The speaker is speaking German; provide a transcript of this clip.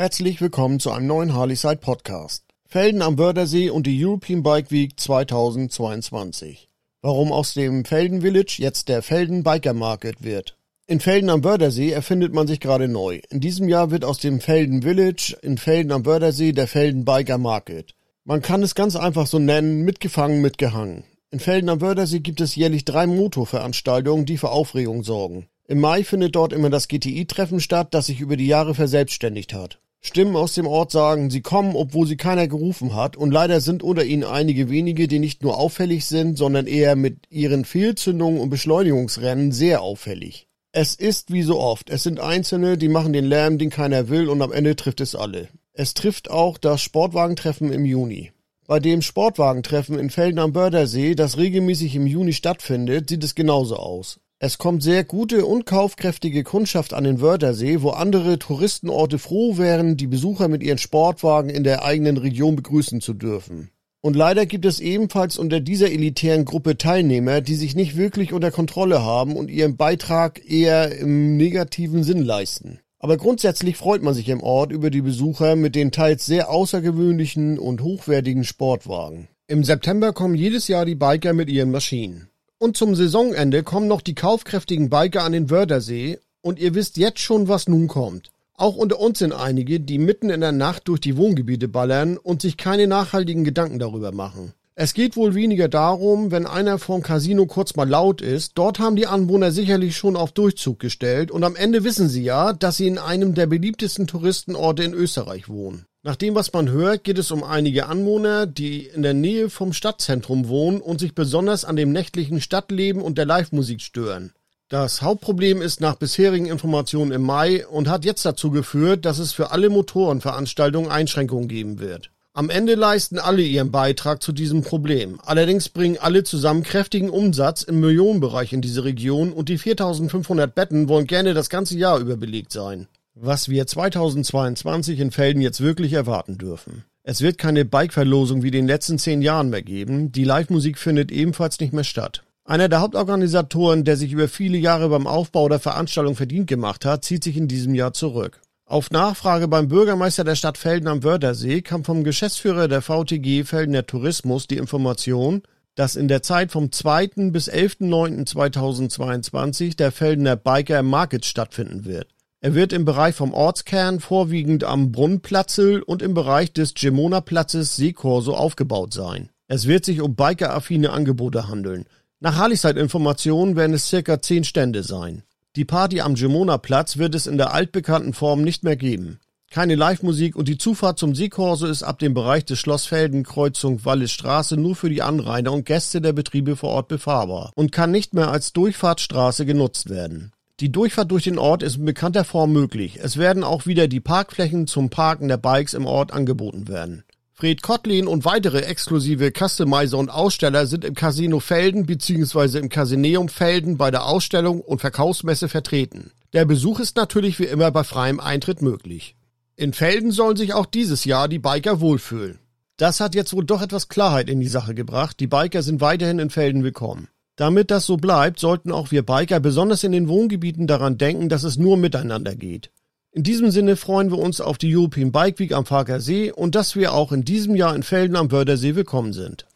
Herzlich willkommen zu einem neuen Harleyside Podcast. Felden am Wörthersee und die European Bike Week 2022. Warum aus dem Felden Village jetzt der Felden Biker Market wird. In Felden am Wörthersee erfindet man sich gerade neu. In diesem Jahr wird aus dem Felden Village in Felden am Wörthersee der Felden Biker Market. Man kann es ganz einfach so nennen, mitgefangen, mitgehangen. In Felden am Wörthersee gibt es jährlich drei Motorveranstaltungen, die für Aufregung sorgen. Im Mai findet dort immer das GTI-Treffen statt, das sich über die Jahre verselbstständigt hat. Stimmen aus dem Ort sagen, sie kommen, obwohl sie keiner gerufen hat, und leider sind unter ihnen einige wenige, die nicht nur auffällig sind, sondern eher mit ihren Fehlzündungen und Beschleunigungsrennen sehr auffällig. Es ist wie so oft, es sind Einzelne, die machen den Lärm, den keiner will, und am Ende trifft es alle. Es trifft auch das Sportwagentreffen im Juni. Bei dem Sportwagentreffen in Felden am Bördersee, das regelmäßig im Juni stattfindet, sieht es genauso aus. Es kommt sehr gute und kaufkräftige Kundschaft an den Wörthersee, wo andere Touristenorte froh wären, die Besucher mit ihren Sportwagen in der eigenen Region begrüßen zu dürfen. Und leider gibt es ebenfalls unter dieser elitären Gruppe Teilnehmer, die sich nicht wirklich unter Kontrolle haben und ihren Beitrag eher im negativen Sinn leisten. Aber grundsätzlich freut man sich im Ort über die Besucher mit den teils sehr außergewöhnlichen und hochwertigen Sportwagen. Im September kommen jedes Jahr die Biker mit ihren Maschinen. Und zum Saisonende kommen noch die kaufkräftigen Biker an den Wörthersee und ihr wisst jetzt schon, was nun kommt. Auch unter uns sind einige, die mitten in der Nacht durch die Wohngebiete ballern und sich keine nachhaltigen Gedanken darüber machen. Es geht wohl weniger darum, wenn einer vom Casino kurz mal laut ist, dort haben die Anwohner sicherlich schon auf Durchzug gestellt und am Ende wissen sie ja, dass sie in einem der beliebtesten Touristenorte in Österreich wohnen. Nach dem, was man hört, geht es um einige Anwohner, die in der Nähe vom Stadtzentrum wohnen und sich besonders an dem nächtlichen Stadtleben und der Live-Musik stören. Das Hauptproblem ist nach bisherigen Informationen im Mai und hat jetzt dazu geführt, dass es für alle Motorenveranstaltungen Einschränkungen geben wird. Am Ende leisten alle ihren Beitrag zu diesem Problem. Allerdings bringen alle zusammen kräftigen Umsatz im Millionenbereich in diese Region und die 4500 Betten wollen gerne das ganze Jahr über belegt sein was wir 2022 in Felden jetzt wirklich erwarten dürfen. Es wird keine Bike-Verlosung wie in den letzten zehn Jahren mehr geben. Die Live-Musik findet ebenfalls nicht mehr statt. Einer der Hauptorganisatoren, der sich über viele Jahre beim Aufbau der Veranstaltung verdient gemacht hat, zieht sich in diesem Jahr zurück. Auf Nachfrage beim Bürgermeister der Stadt Felden am Wörthersee kam vom Geschäftsführer der VTG Feldener Tourismus die Information, dass in der Zeit vom 2. bis 11.09.2022 der Feldener Biker Market stattfinden wird. Er wird im Bereich vom Ortskern vorwiegend am Brunnenplatzel und im Bereich des Gemona-Platzes Seekorso aufgebaut sein. Es wird sich um biker-affine Angebote handeln. Nach Harlichside-Informationen werden es circa zehn Stände sein. Die Party am Gemona-Platz wird es in der altbekannten Form nicht mehr geben. Keine Live-Musik und die Zufahrt zum Seekorso ist ab dem Bereich des Schlossfelden Kreuzung Wallis Straße nur für die Anrainer und Gäste der Betriebe vor Ort befahrbar und kann nicht mehr als Durchfahrtsstraße genutzt werden. Die Durchfahrt durch den Ort ist in bekannter Form möglich. Es werden auch wieder die Parkflächen zum Parken der Bikes im Ort angeboten werden. Fred Kotlin und weitere exklusive Customizer und Aussteller sind im Casino Felden bzw. im Casineum Felden bei der Ausstellung und Verkaufsmesse vertreten. Der Besuch ist natürlich wie immer bei freiem Eintritt möglich. In Felden sollen sich auch dieses Jahr die Biker wohlfühlen. Das hat jetzt wohl doch etwas Klarheit in die Sache gebracht. Die Biker sind weiterhin in Felden willkommen. Damit das so bleibt, sollten auch wir Biker besonders in den Wohngebieten daran denken, dass es nur miteinander geht. In diesem Sinne freuen wir uns auf die European Bike Week am Farker See und dass wir auch in diesem Jahr in Felden am Wördersee willkommen sind.